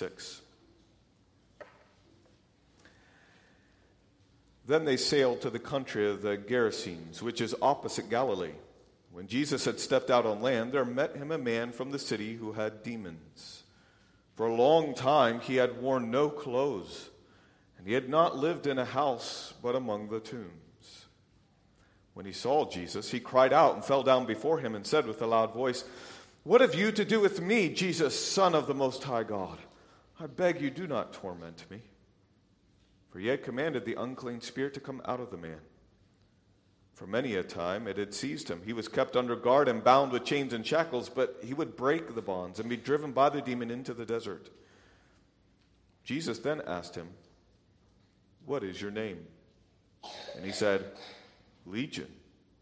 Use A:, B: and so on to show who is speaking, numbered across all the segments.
A: 26. Then they sailed to the country of the Gerasenes, which is opposite Galilee. When Jesus had stepped out on land, there met him a man from the city who had demons. For a long time he had worn no clothes, and he had not lived in a house but among the tombs. When he saw Jesus, he cried out and fell down before him and said with a loud voice, What have you to do with me, Jesus, Son of the Most High God? I beg you, do not torment me. For he had commanded the unclean spirit to come out of the man. For many a time it had seized him. He was kept under guard and bound with chains and shackles, but he would break the bonds and be driven by the demon into the desert. Jesus then asked him, What is your name? And he said, Legion,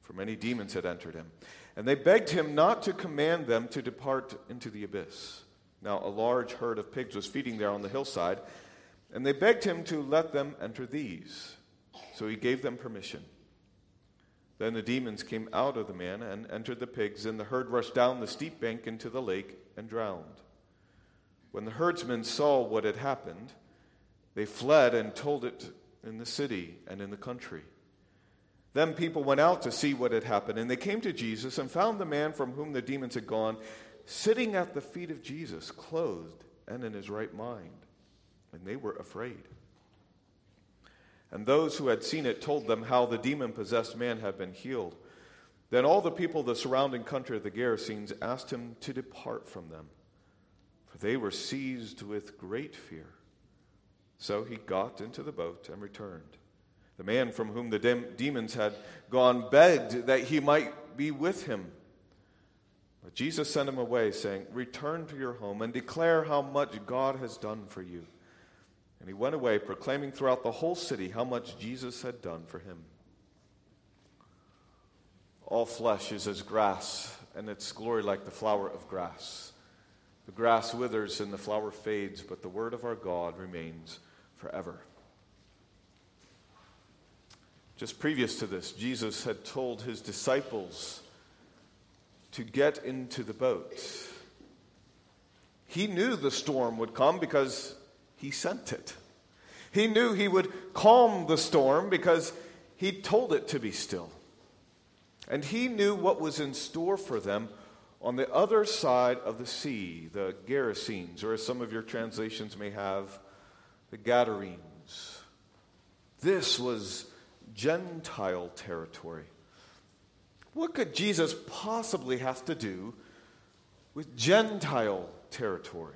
A: for many demons had entered him. And they begged him not to command them to depart into the abyss. Now, a large herd of pigs was feeding there on the hillside. And they begged him to let them enter these. So he gave them permission. Then the demons came out of the man and entered the pigs, and the herd rushed down the steep bank into the lake and drowned. When the herdsmen saw what had happened, they fled and told it in the city and in the country. Then people went out to see what had happened, and they came to Jesus and found the man from whom the demons had gone sitting at the feet of Jesus, clothed and in his right mind and they were afraid. And those who had seen it told them how the demon possessed man had been healed. Then all the people of the surrounding country of the Gerasenes asked him to depart from them, for they were seized with great fear. So he got into the boat and returned. The man from whom the de- demons had gone begged that he might be with him. But Jesus sent him away, saying, Return to your home and declare how much God has done for you. And he went away, proclaiming throughout the whole city how much Jesus had done for him. All flesh is as grass, and its glory like the flower of grass. The grass withers and the flower fades, but the word of our God remains forever. Just previous to this, Jesus had told his disciples to get into the boat. He knew the storm would come because he sent it. He knew he would calm the storm because he told it to be still. And he knew what was in store for them on the other side of the sea, the Gerasenes, or as some of your translations may have, the Gadarenes. This was Gentile territory. What could Jesus possibly have to do with Gentile territory?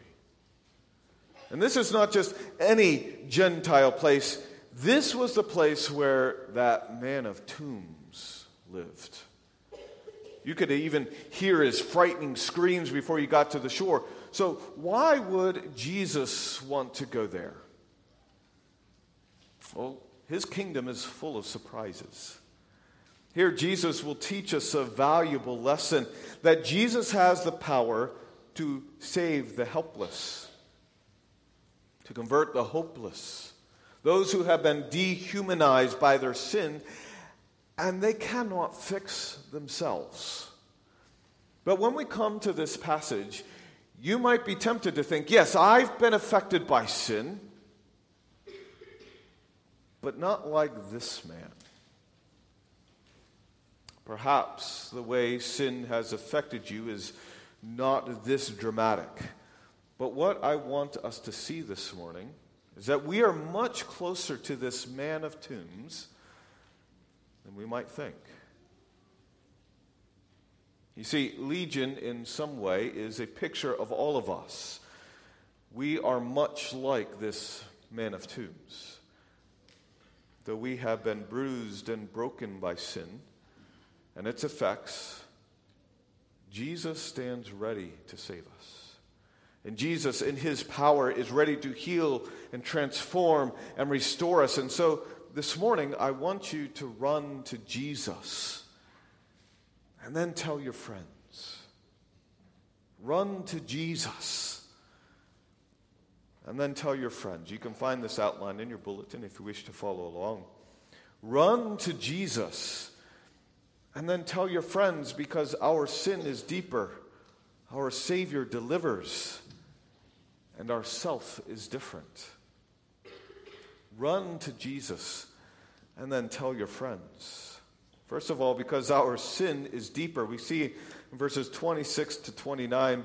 A: And this is not just any Gentile place. This was the place where that man of tombs lived. You could even hear his frightening screams before you got to the shore. So, why would Jesus want to go there? Well, his kingdom is full of surprises. Here, Jesus will teach us a valuable lesson that Jesus has the power to save the helpless to convert the hopeless, those who have been dehumanized by their sin, and they cannot fix themselves. But when we come to this passage, you might be tempted to think, yes, I've been affected by sin, but not like this man. Perhaps the way sin has affected you is not this dramatic. But what I want us to see this morning is that we are much closer to this man of tombs than we might think. You see, Legion, in some way, is a picture of all of us. We are much like this man of tombs. Though we have been bruised and broken by sin and its effects, Jesus stands ready to save us. And Jesus, in his power, is ready to heal and transform and restore us. And so this morning, I want you to run to Jesus and then tell your friends. Run to Jesus and then tell your friends. You can find this outline in your bulletin if you wish to follow along. Run to Jesus and then tell your friends because our sin is deeper. Our Savior delivers and our self is different. Run to Jesus and then tell your friends. First of all, because our sin is deeper. We see in verses 26 to 29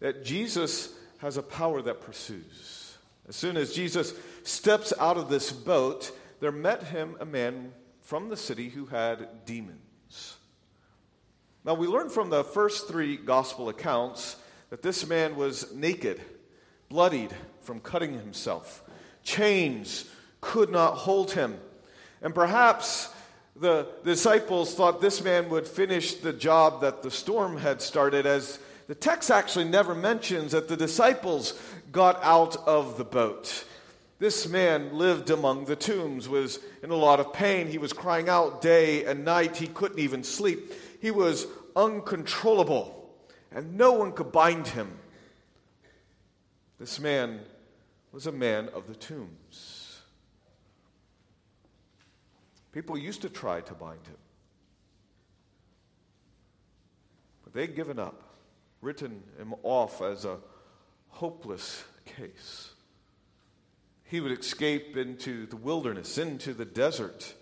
A: that Jesus has a power that pursues. As soon as Jesus steps out of this boat, there met him a man from the city who had demons. Now, we learn from the first three gospel accounts that this man was naked, bloodied from cutting himself. Chains could not hold him. And perhaps the disciples thought this man would finish the job that the storm had started, as the text actually never mentions that the disciples got out of the boat. This man lived among the tombs, was in a lot of pain. He was crying out day and night. He couldn't even sleep. He was uncontrollable, and no one could bind him. This man was a man of the tombs. People used to try to bind him, but they'd given up, written him off as a hopeless case he would escape into the wilderness, into the desert.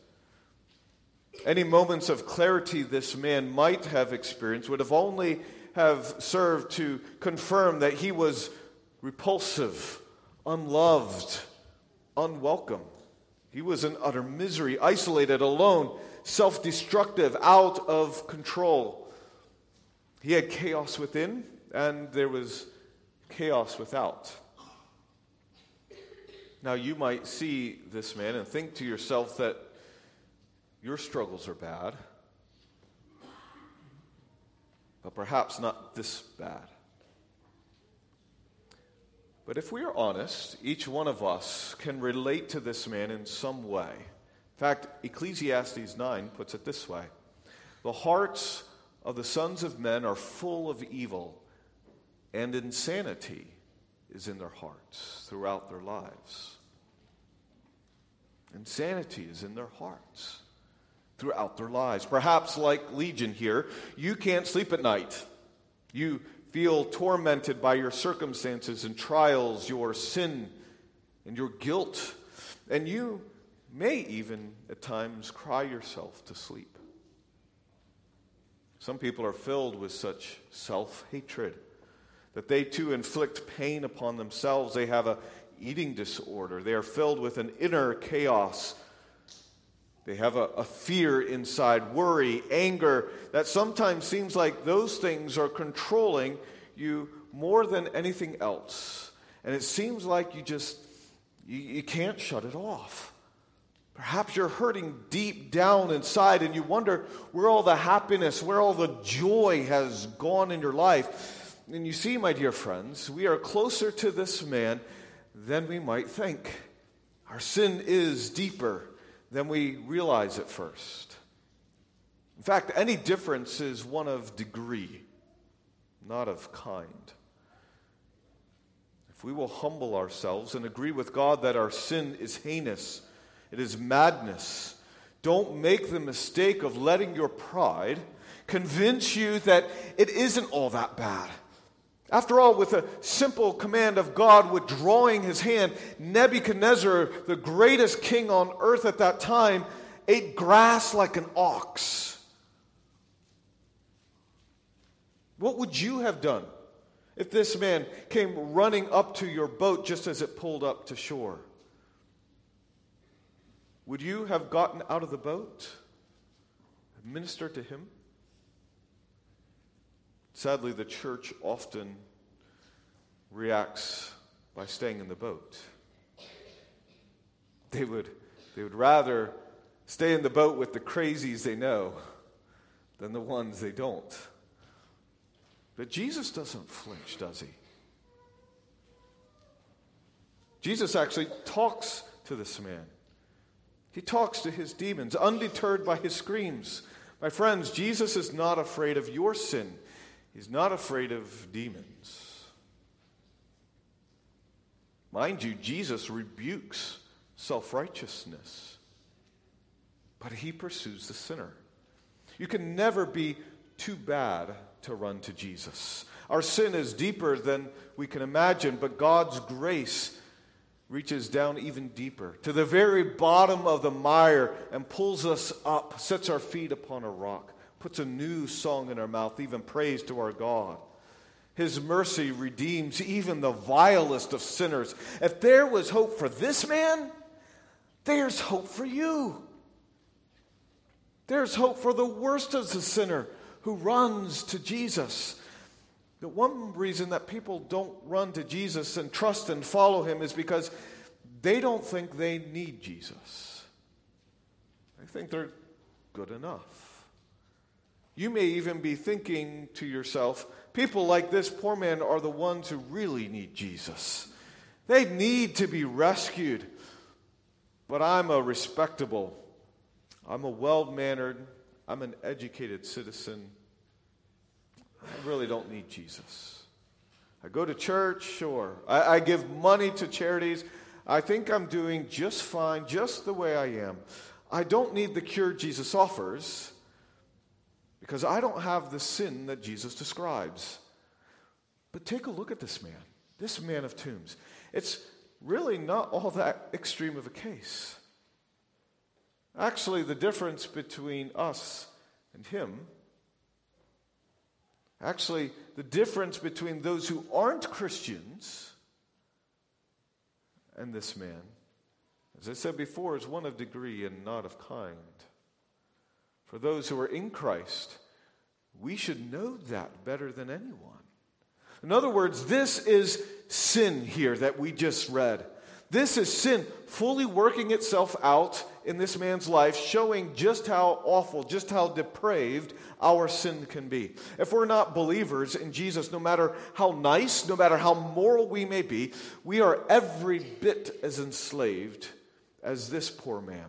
A: Any moments of clarity this man might have experienced would have only have served to confirm that he was repulsive, unloved, unwelcome. He was in utter misery, isolated, alone, self destructive, out of control. He had chaos within, and there was chaos without. Now, you might see this man and think to yourself that your struggles are bad, but perhaps not this bad. But if we are honest, each one of us can relate to this man in some way. In fact, Ecclesiastes 9 puts it this way The hearts of the sons of men are full of evil, and insanity is in their hearts throughout their lives. Insanity is in their hearts throughout their lives. Perhaps, like Legion here, you can't sleep at night. You feel tormented by your circumstances and trials, your sin and your guilt. And you may even at times cry yourself to sleep. Some people are filled with such self hatred that they too inflict pain upon themselves. They have a eating disorder. They are filled with an inner chaos. They have a, a, fear inside, worry, anger, that sometimes seems like those things are controlling you more than anything else. And it seems like you just, you, you can't shut it off. Perhaps you're hurting deep down inside and you wonder where all the happiness, where all the joy has gone in your life. And you see, my dear friends, we are closer to this man than we might think. Our sin is deeper than we realize at first. In fact, any difference is one of degree, not of kind. If we will humble ourselves and agree with God that our sin is heinous, it is madness, don't make the mistake of letting your pride convince you that it isn't all that bad. After all, with a simple command of God withdrawing his hand, Nebuchadnezzar, the greatest king on earth at that time, ate grass like an ox. What would you have done if this man came running up to your boat just as it pulled up to shore? Would you have gotten out of the boat, ministered to him? Sadly, the church often reacts by staying in the boat. They would, they would rather stay in the boat with the crazies they know than the ones they don't. But Jesus doesn't flinch, does he? Jesus actually talks to this man. He talks to his demons, undeterred by his screams. My friends, Jesus is not afraid of your sin. He's not afraid of demons. Mind you, Jesus rebukes self righteousness, but he pursues the sinner. You can never be too bad to run to Jesus. Our sin is deeper than we can imagine, but God's grace reaches down even deeper to the very bottom of the mire and pulls us up, sets our feet upon a rock, puts a new song in our mouth, even praise to our God. His mercy redeems even the vilest of sinners. If there was hope for this man, there's hope for you. There's hope for the worst of the sinner who runs to Jesus. The one reason that people don't run to Jesus and trust and follow him is because they don't think they need Jesus. They think they're good enough. You may even be thinking to yourself, people like this poor man are the ones who really need Jesus. They need to be rescued. But I'm a respectable, I'm a well mannered, I'm an educated citizen. I really don't need Jesus. I go to church, sure. I, I, give money to charities. I think I'm doing just fine, just the way I am. I don't need the cure Jesus offers because I don't have the sin that Jesus describes. But take a look at this man, this man of tombs. It's really not all that extreme of a case. Actually, the difference between us and him Actually, the difference between those who aren't Christians and this man, as I said before, is one of degree and not of kind. For those who are in Christ, we should know that better than anyone. In other words, this is sin here that we just read. This is sin fully working itself out in this man's life, showing just how awful, just how depraved our sin can be. If we're not believers in Jesus, no matter how nice, no matter how moral we may be, we are every bit as enslaved as this poor man.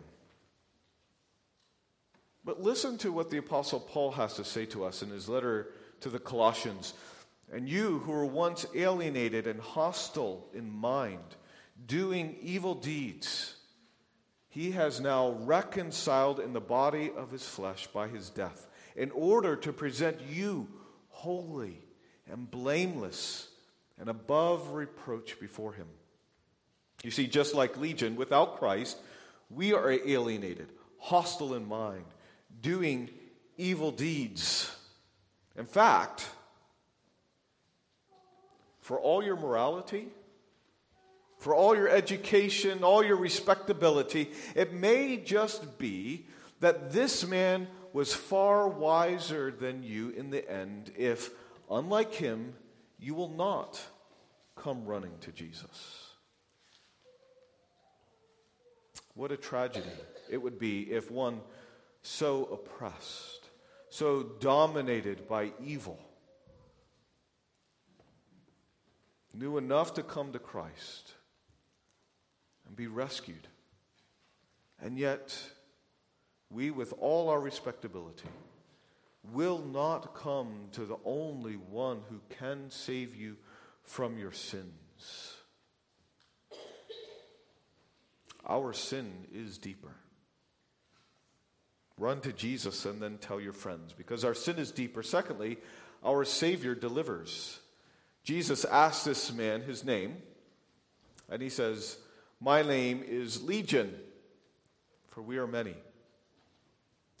A: But listen to what the Apostle Paul has to say to us in his letter to the Colossians. And you who were once alienated and hostile in mind, doing evil deeds, he has now reconciled in the body of his flesh by his death, in order to present you holy and blameless and above reproach before him. You see, just like Legion, without Christ, we are alienated, hostile in mind, doing evil deeds. In fact, for all your morality, for all your education, all your respectability, it may just be that this man was far wiser than you in the end if, unlike him, you will not come running to Jesus. What a tragedy it would be if one so oppressed, so dominated by evil, knew enough to come to Christ and be rescued. And yet, we, with all our respectability, will not come to the only one who can save you from your sins. Our sin is deeper. Run to Jesus and then tell your friends because our sin is deeper. Secondly, our Savior delivers. Jesus asks this man his name, and he says, my name is Legion, for we are many.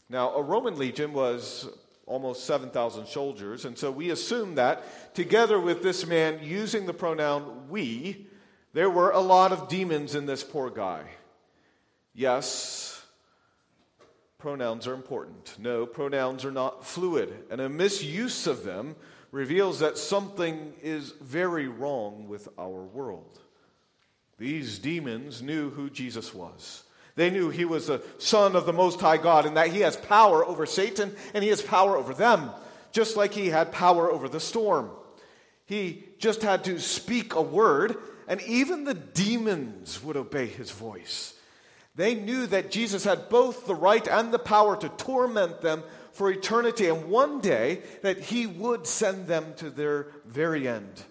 A: Now, a Roman legion was almost 7,000 soldiers, and so we assume that together with this man using the pronoun we, there were a lot of demons in this poor guy. Yes, pronouns are important. No, pronouns are not fluid, and a misuse of them reveals that something is very wrong with our world. These demons knew who Jesus was. They knew he was the Son of the Most High God and that he has power over Satan and he has power over them, just like he had power over the storm. He just had to speak a word, and even the demons would obey his voice. They knew that Jesus had both the right and the power to torment them for eternity, and one day that he would send them to their very end.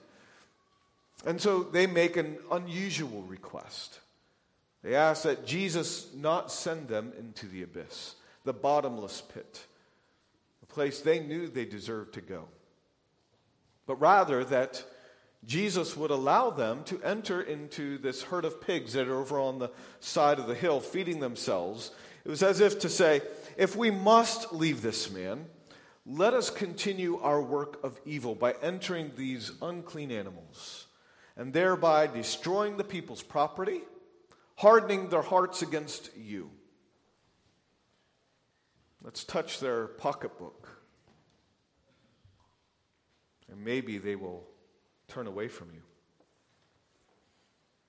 A: And so they make an unusual request. They ask that Jesus not send them into the abyss, the bottomless pit, a place they knew they deserved to go. but rather that Jesus would allow them to enter into this herd of pigs that are over on the side of the hill feeding themselves. It was as if to say, if we must leave this man, let us continue our work of evil by entering these unclean animals and thereby destroying the people's property, hardening their hearts against you. Let's touch their pocketbook. And maybe they will turn away from you.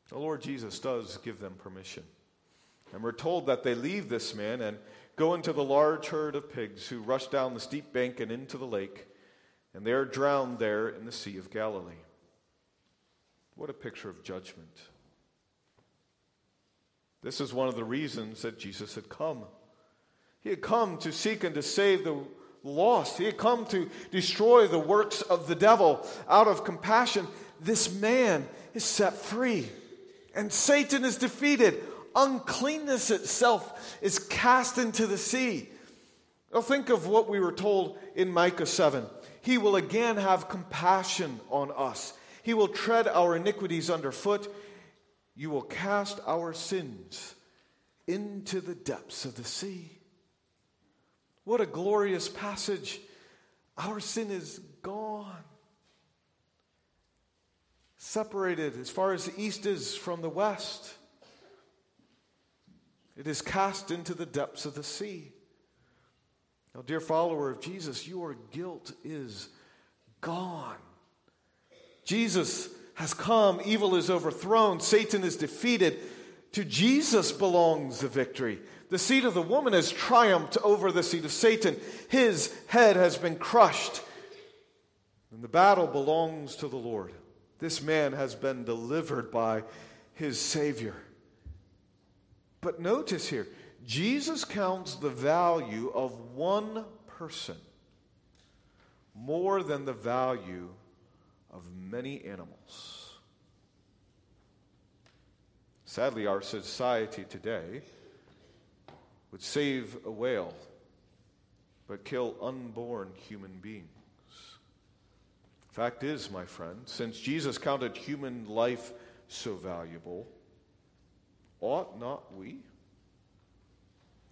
A: The Lord Jesus does give them permission. And we're told that they leave this man and go into the large herd of pigs who rush down the steep bank and into the lake, and they are drowned there in the Sea of Galilee. What a picture of judgment. This is one of the reasons that Jesus had come. He had come to seek and to save the lost. He had come to destroy the works of the devil. Out of compassion, this man is set free, and Satan is defeated. Uncleanness itself is cast into the sea. Now, think of what we were told in Micah 7. He will again have compassion on us. He will tread our iniquities underfoot. You will cast our sins into the depths of the sea. What a glorious passage. Our sin is gone. Separated as far as the east is from the west. It is cast into the depths of the sea. Now, dear follower of Jesus, your guilt is gone. Jesus has come, evil is overthrown, Satan is defeated. To Jesus belongs the victory. The seed of the woman has triumphed over the seed of Satan. His head has been crushed. And the battle belongs to the Lord. This man has been delivered by his Savior. But notice here, Jesus counts the value of one person more than the value of many animals. Sadly, our society today would save a whale but kill unborn human beings. Fact is, my friend, since Jesus counted human life so valuable, ought not we?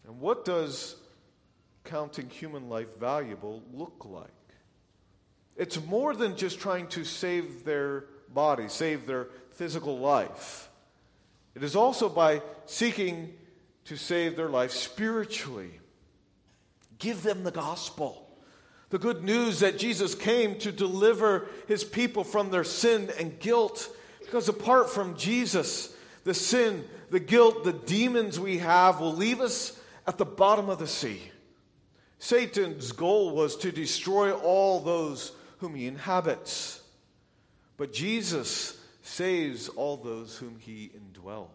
A: And what does counting human life valuable look like? It's more than just trying to save their body, save their physical life. It is also by seeking to save their life spiritually. Give them the gospel. The good news that Jesus came to deliver his people from their sin and guilt. Because apart from Jesus, the sin, the guilt, the demons we have will leave us at the bottom of the sea. Satan's goal was to destroy all those whom he inhabits. But Jesus saves all those whom he indwells.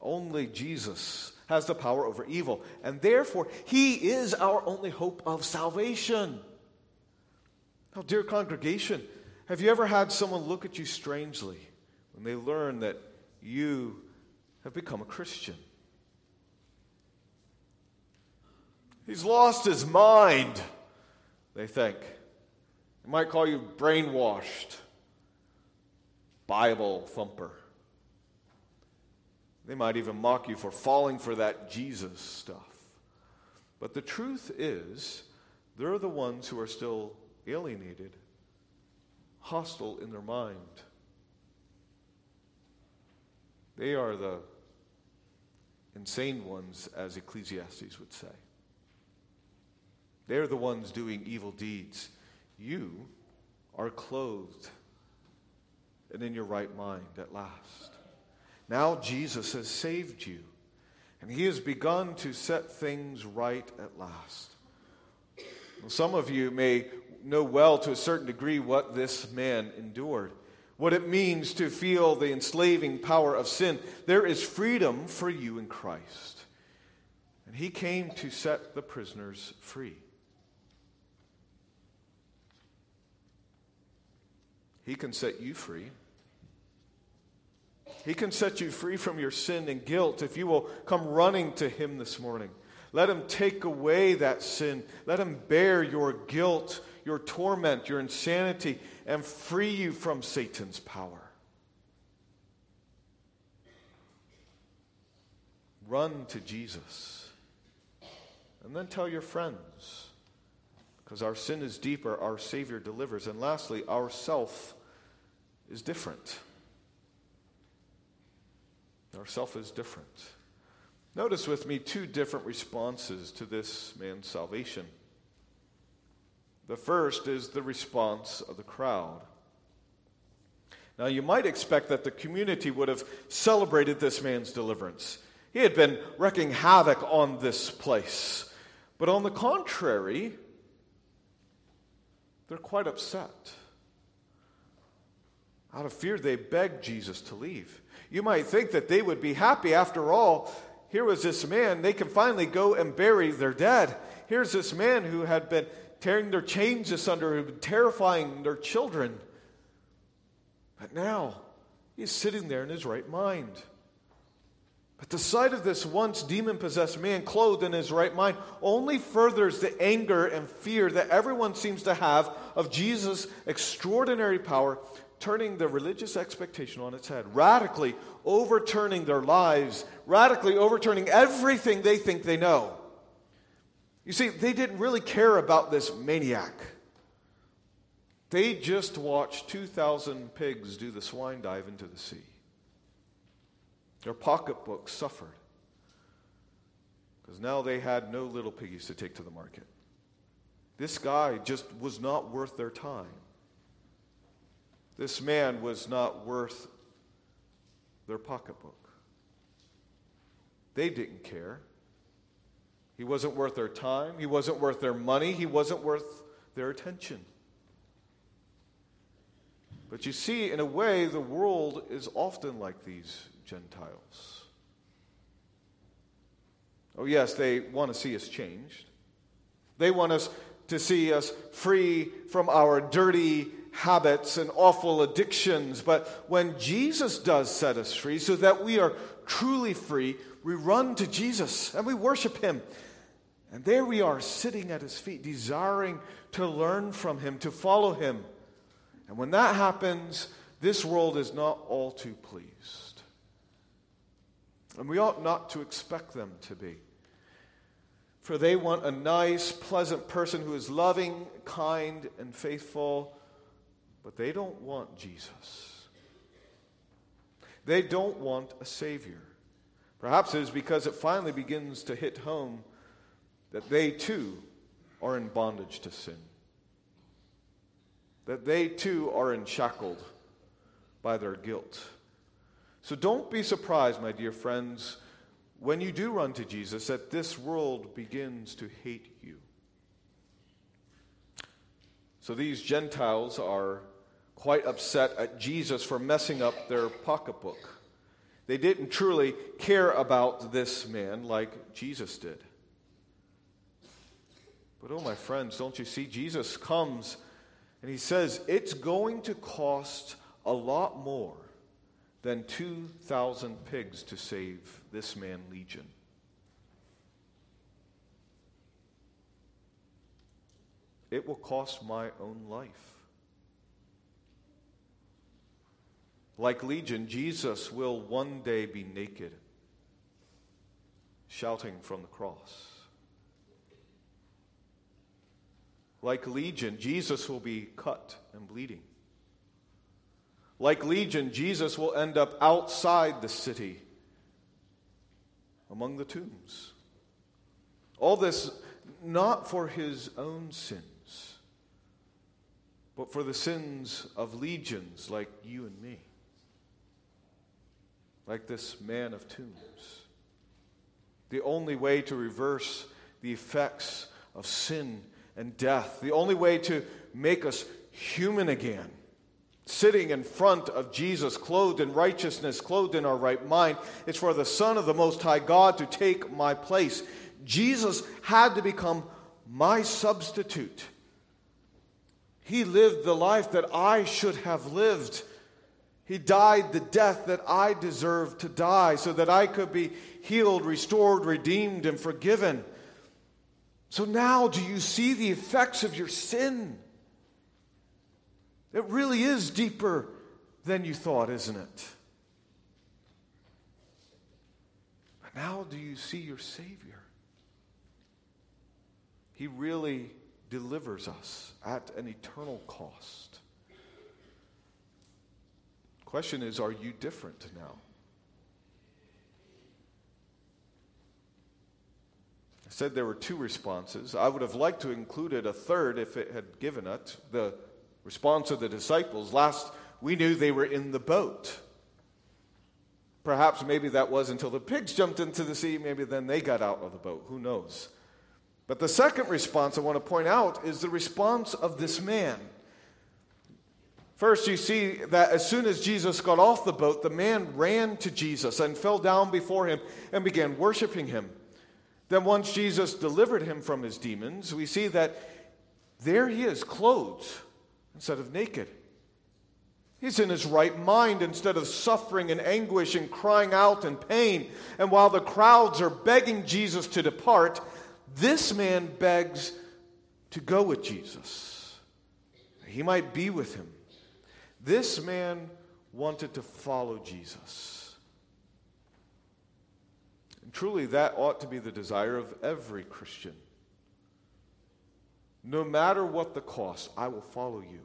A: Only Jesus has the power over evil, and therefore he is our only hope of salvation. Now, dear congregation, have you ever had someone look at you strangely when they learn that you have become a Christian? He's lost his mind, they think. They might call you brainwashed, Bible thumper. They might even mock you for falling for that Jesus stuff. But the truth is, they're the ones who are still alienated, hostile in their mind. They are the insane ones, as Ecclesiastes would say. They're the ones doing evil deeds. You are clothed and in your right mind at last. Now Jesus has saved you, and he has begun to set things right at last. Some of you may know well to a certain degree what this man endured, what it means to feel the enslaving power of sin. There is freedom for you in Christ. And he came to set the prisoners free. He can set you free. He can set you free from your sin and guilt if you will come running to Him this morning. Let Him take away that sin. Let Him bear your guilt, your torment, your insanity, and free you from Satan's power. Run to Jesus. And then tell your friends. Because our sin is deeper, our Savior delivers. And lastly, our self is different. Our self is different. Notice with me two different responses to this man's salvation. The first is the response of the crowd. Now, you might expect that the community would have celebrated this man's deliverance. He had been wreaking havoc on this place. But on the contrary, they're quite upset. Out of fear, they begged Jesus to leave. You might think that they would be happy. After all, here was this man, they can finally go and bury their dead. Here's this man who had been tearing their chains asunder, terrifying their children. But now, he's sitting there in his right mind. But the sight of this once demon possessed man clothed in his right mind only furthers the anger and fear that everyone seems to have of Jesus' extraordinary power turning the religious expectation on its head, radically overturning their lives, radically overturning everything they think they know. You see, they didn't really care about this maniac. They just watched 2,000 pigs do the swine dive into the sea. Their pocketbooks suffered because now they had no little piggies to take to the market. This guy just was not worth their time. This man was not worth their pocketbook. They didn't care. He wasn't worth their time. He wasn't worth their money. He wasn't worth their attention. But you see, in a way, the world is often like these Gentiles. Oh, yes, they want to see us changed. They want us to see us free from our dirty habits and awful addictions. But when Jesus does set us free, so that we are truly free, we run to Jesus and we worship Him. And there we are, sitting at His feet, desiring to learn from Him, to follow Him. And when that happens, this world is not all too pleased. And we ought not to expect them to be. For they want a nice, pleasant person who is loving, kind, and faithful but they don't want Jesus. They don't want a Savior. Perhaps it is because it finally begins to hit home that they too are in bondage to sin. That they too are enshackled by their guilt. So don't be surprised, my dear friends, when you do run to Jesus, that this world begins to hate you. So these Gentiles are quite upset at Jesus for messing up their pocketbook. They didn't truly care about this man like Jesus did. But oh, my friends, don't you see? Jesus comes and he says it's going to cost a lot more than 2,000 pigs to save this man Legion. It will cost my own life. Like Legion, Jesus will one day be naked, shouting from the cross. Like Legion, Jesus will be cut and bleeding. Like Legion, Jesus will end up outside the city among the tombs. All this not for his own sins, but for the sins of legions like you and me like this man of tombs. The only way to reverse the effects of sin and death, the only way to make us human again, sitting in front of Jesus, clothed in righteousness, clothed in our right mind, is for the Son of the Most High God to take my place. Jesus had to become my substitute. He lived the life that I should have lived. He died the death that I deserved to die so that I could be healed, restored, redeemed, and forgiven. So now, do you see the effects of your sin? It really is deeper than you thought, isn't it? But now do you see your Savior? He really delivers us at an eternal cost. Question is, are you different now? I said there were two responses. I would have liked to included a third if it had given it. The response of the disciples. Last we knew they were in the boat. Perhaps maybe that was until the pigs jumped into the sea. Maybe then they got out of the boat. Who knows? But the second response I want to point out is the response of this man. First, you see that as soon as Jesus got off the boat, the man ran to Jesus and fell down before him and began worshiping him. Then, once Jesus delivered him from his demons, we see that there he is, clothed instead of naked. He's in his right mind instead of suffering and anguish and crying out in pain. And while the crowds are begging Jesus to depart, this man begs to go with Jesus. He might be with him. This man wanted to follow Jesus. And truly, that ought to be the desire of every Christian. No matter what the cost, I will follow you.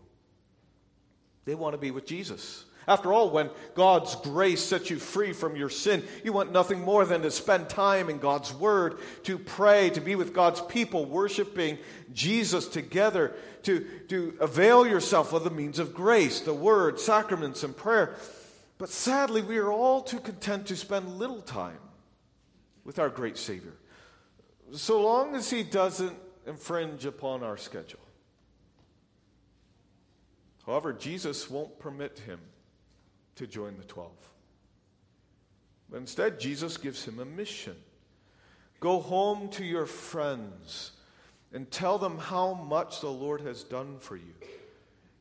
A: They want to be with Jesus. After all, when God's grace sets you free from your sin, you want nothing more than to spend time in God's Word, to pray, to be with God's people, worshiping Jesus together, to, to avail yourself of the means of grace, the Word, sacraments, and prayer. But sadly, we are all too content to spend little time with our great Savior, so long as He doesn't infringe upon our schedule. However, Jesus won't permit him to join the 12. But instead, Jesus gives him a mission Go home to your friends and tell them how much the Lord has done for you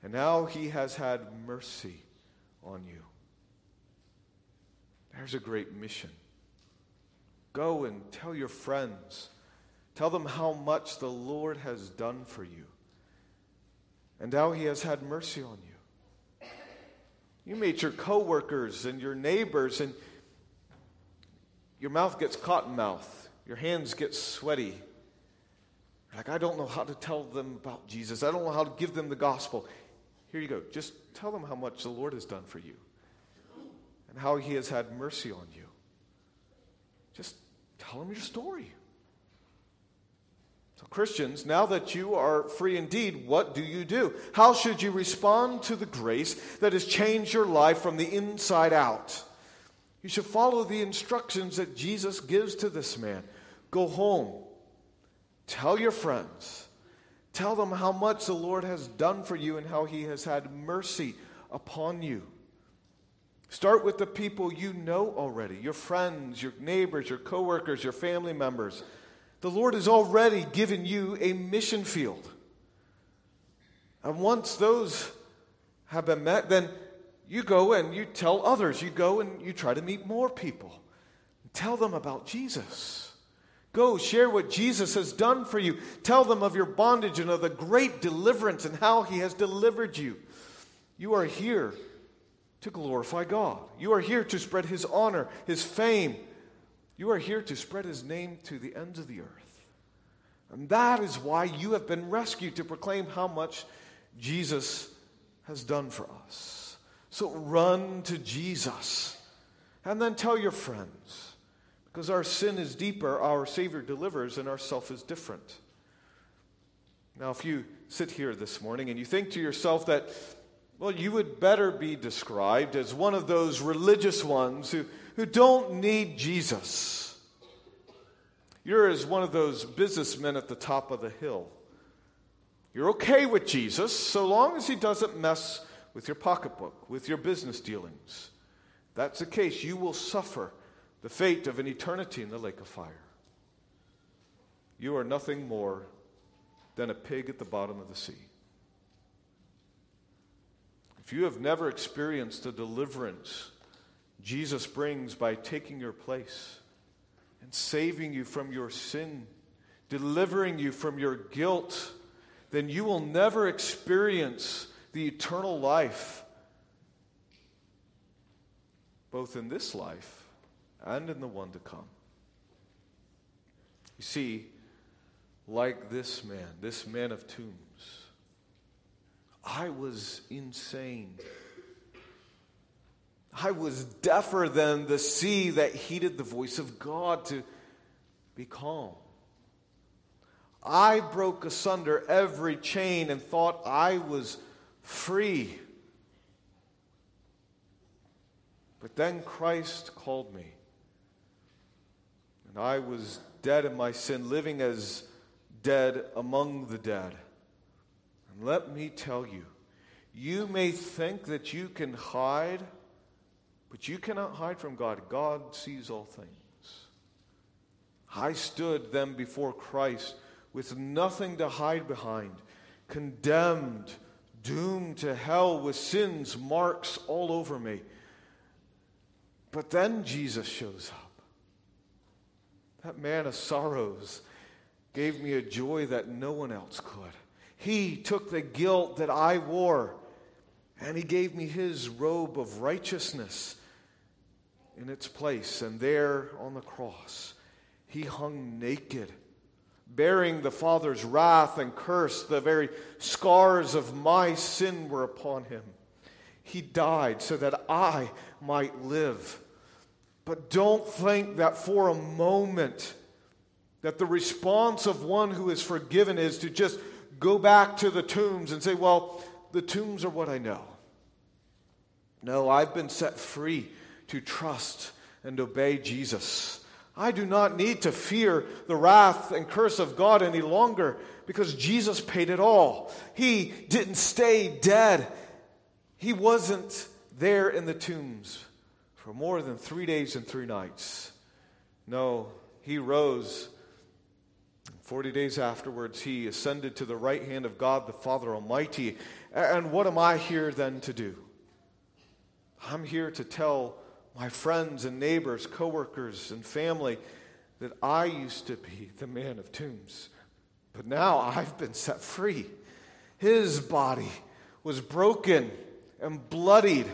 A: and how he has had mercy on you. There's a great mission. Go and tell your friends. Tell them how much the Lord has done for you and how he has had mercy on you. You meet your coworkers and your neighbors, and your mouth gets cotton mouth, your hands get sweaty. Like, I don't know how to tell them about Jesus. I don't know how to give them the gospel. Here you go. Just tell them how much the Lord has done for you and how he has had mercy on you. Just tell them your story. So, Christians, now that you are free indeed, what do you do? How should you respond to the grace that has changed your life from the inside out? You should follow the instructions that Jesus gives to this man. Go home, tell your friends, tell them how much the Lord has done for you and how he has had mercy upon you. Start with the people you know already your friends, your neighbors, your coworkers, your family members. The Lord has already given you a mission field. And once those have been met, then you go and you tell others. You go and you try to meet more people. Tell them about Jesus. Go share what Jesus has done for you. Tell them of your bondage and of the great deliverance and how he has delivered you. You are here to glorify God. You are here to spread his honor, his fame, you are here to spread his name to the ends of the earth. And that is why you have been rescued to proclaim how much Jesus has done for us. So run to Jesus and then tell your friends. Because our sin is deeper, our Savior delivers, and our self is different. Now, if you sit here this morning and you think to yourself that, well, you would better be described as one of those religious ones who who don't need Jesus. You're as one of those businessmen at the top of the hill. You're okay with Jesus so long as he doesn't mess with your pocketbook, with your business dealings. If that's the case, you will suffer the fate of an eternity in the lake of fire. You are nothing more than a pig at the bottom of the sea. If you have never experienced a deliverance Jesus brings by taking your place and saving you from your sin, delivering you from your guilt, then you will never experience the eternal life, both in this life and in the one to come. You see, like this man, this man of tombs, I was insane. I was deafer than the sea that heeded the voice of God to be calm. I broke asunder every chain and thought I was free. But then Christ called me. And I was dead in my sin, living as dead among the dead. And let me tell you, you may think that you can hide, but you cannot hide from God. God sees all things. I stood then before Christ with nothing to hide behind, condemned, doomed to hell with sin's marks all over me. But then Jesus shows up. That man of sorrows gave me a joy that no one else could. He took the guilt that I wore and he gave me his robe of righteousness in its place. And there on the cross, he hung naked, bearing the Father's wrath and curse. The very scars of my sin were upon him. He died so that I might live. But don't think that for a moment that the response of one who is forgiven is to just go back to the tombs and say, Well, the tombs are what I know. No, I've been set free to trust and obey Jesus. I do not need to fear the wrath and curse of God any longer because Jesus paid it all. He didn't stay dead, He wasn't there in the tombs for more than three days and three nights. No, he rose. Forty days afterwards, he ascended to the right hand of God the Father Almighty. And what am I here then to do? I'm here to tell my friends and neighbors, coworkers, and family that I used to be the man of tombs, but now I've been set free. His body was broken and bloodied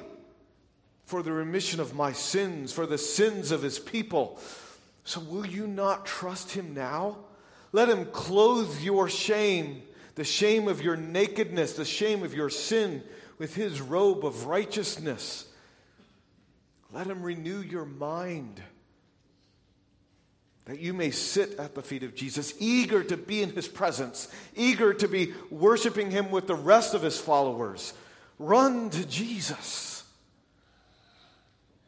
A: for the remission of my sins, for the sins of his people. So will you not trust him now? Let him clothe your shame, the shame of your nakedness, the shame of your sin, with his robe of righteousness. Let him renew your mind that you may sit at the feet of Jesus, eager to be in his presence, eager to be worshiping him with the rest of his followers. Run to Jesus.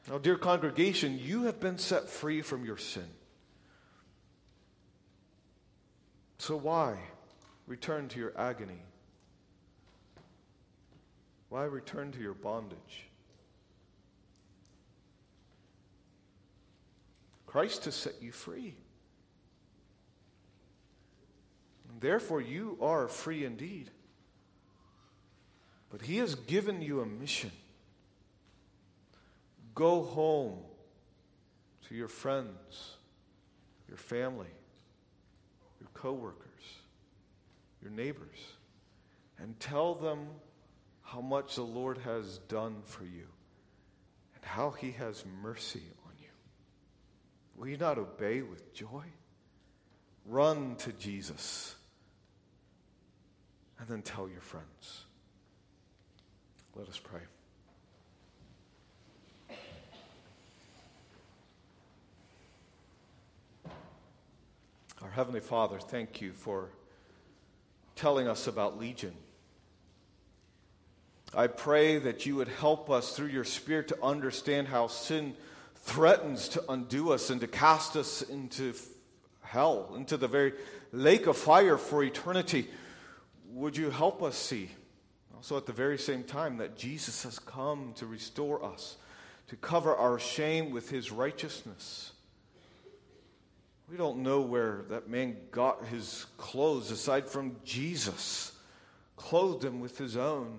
A: Now, dear congregation, you have been set free from your sin. So, why return to your agony? Why return to your bondage? Christ has set you free. Therefore, you are free indeed. But He has given you a mission. Go home to your friends, your family, your coworkers, your neighbors, and tell them how much the Lord has done for you and how he has mercy. Will you not obey with joy? Run to Jesus and then tell your friends. Let us pray. Our Heavenly Father, thank you for telling us about Legion. I pray that you would help us through your Spirit to understand how sin threatens to undo us and to cast us into hell, into the very lake of fire for eternity. Would you help us see, also at the very same time, that Jesus has come to restore us, to cover our shame with his righteousness? We don't know where that man got his clothes aside from Jesus, clothed him with his own.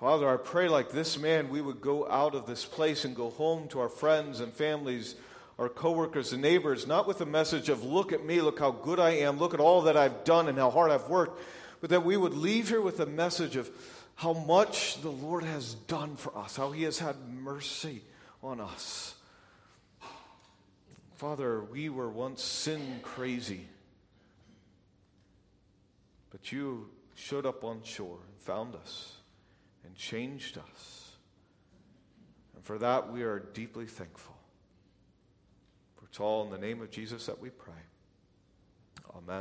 A: Father, I pray like this man, we would go out of this place and go home to our friends and families, our coworkers and neighbors, not with a message of, look at me, look how good I am, look at all that I've done and how hard I've worked, but that we would leave here with a message of how much the Lord has done for us, how he has had mercy on us. Father, we were once sin crazy, but you showed up on shore and found us and changed us. And for that, we are deeply thankful. For it's all in the name of Jesus that we pray. Amen.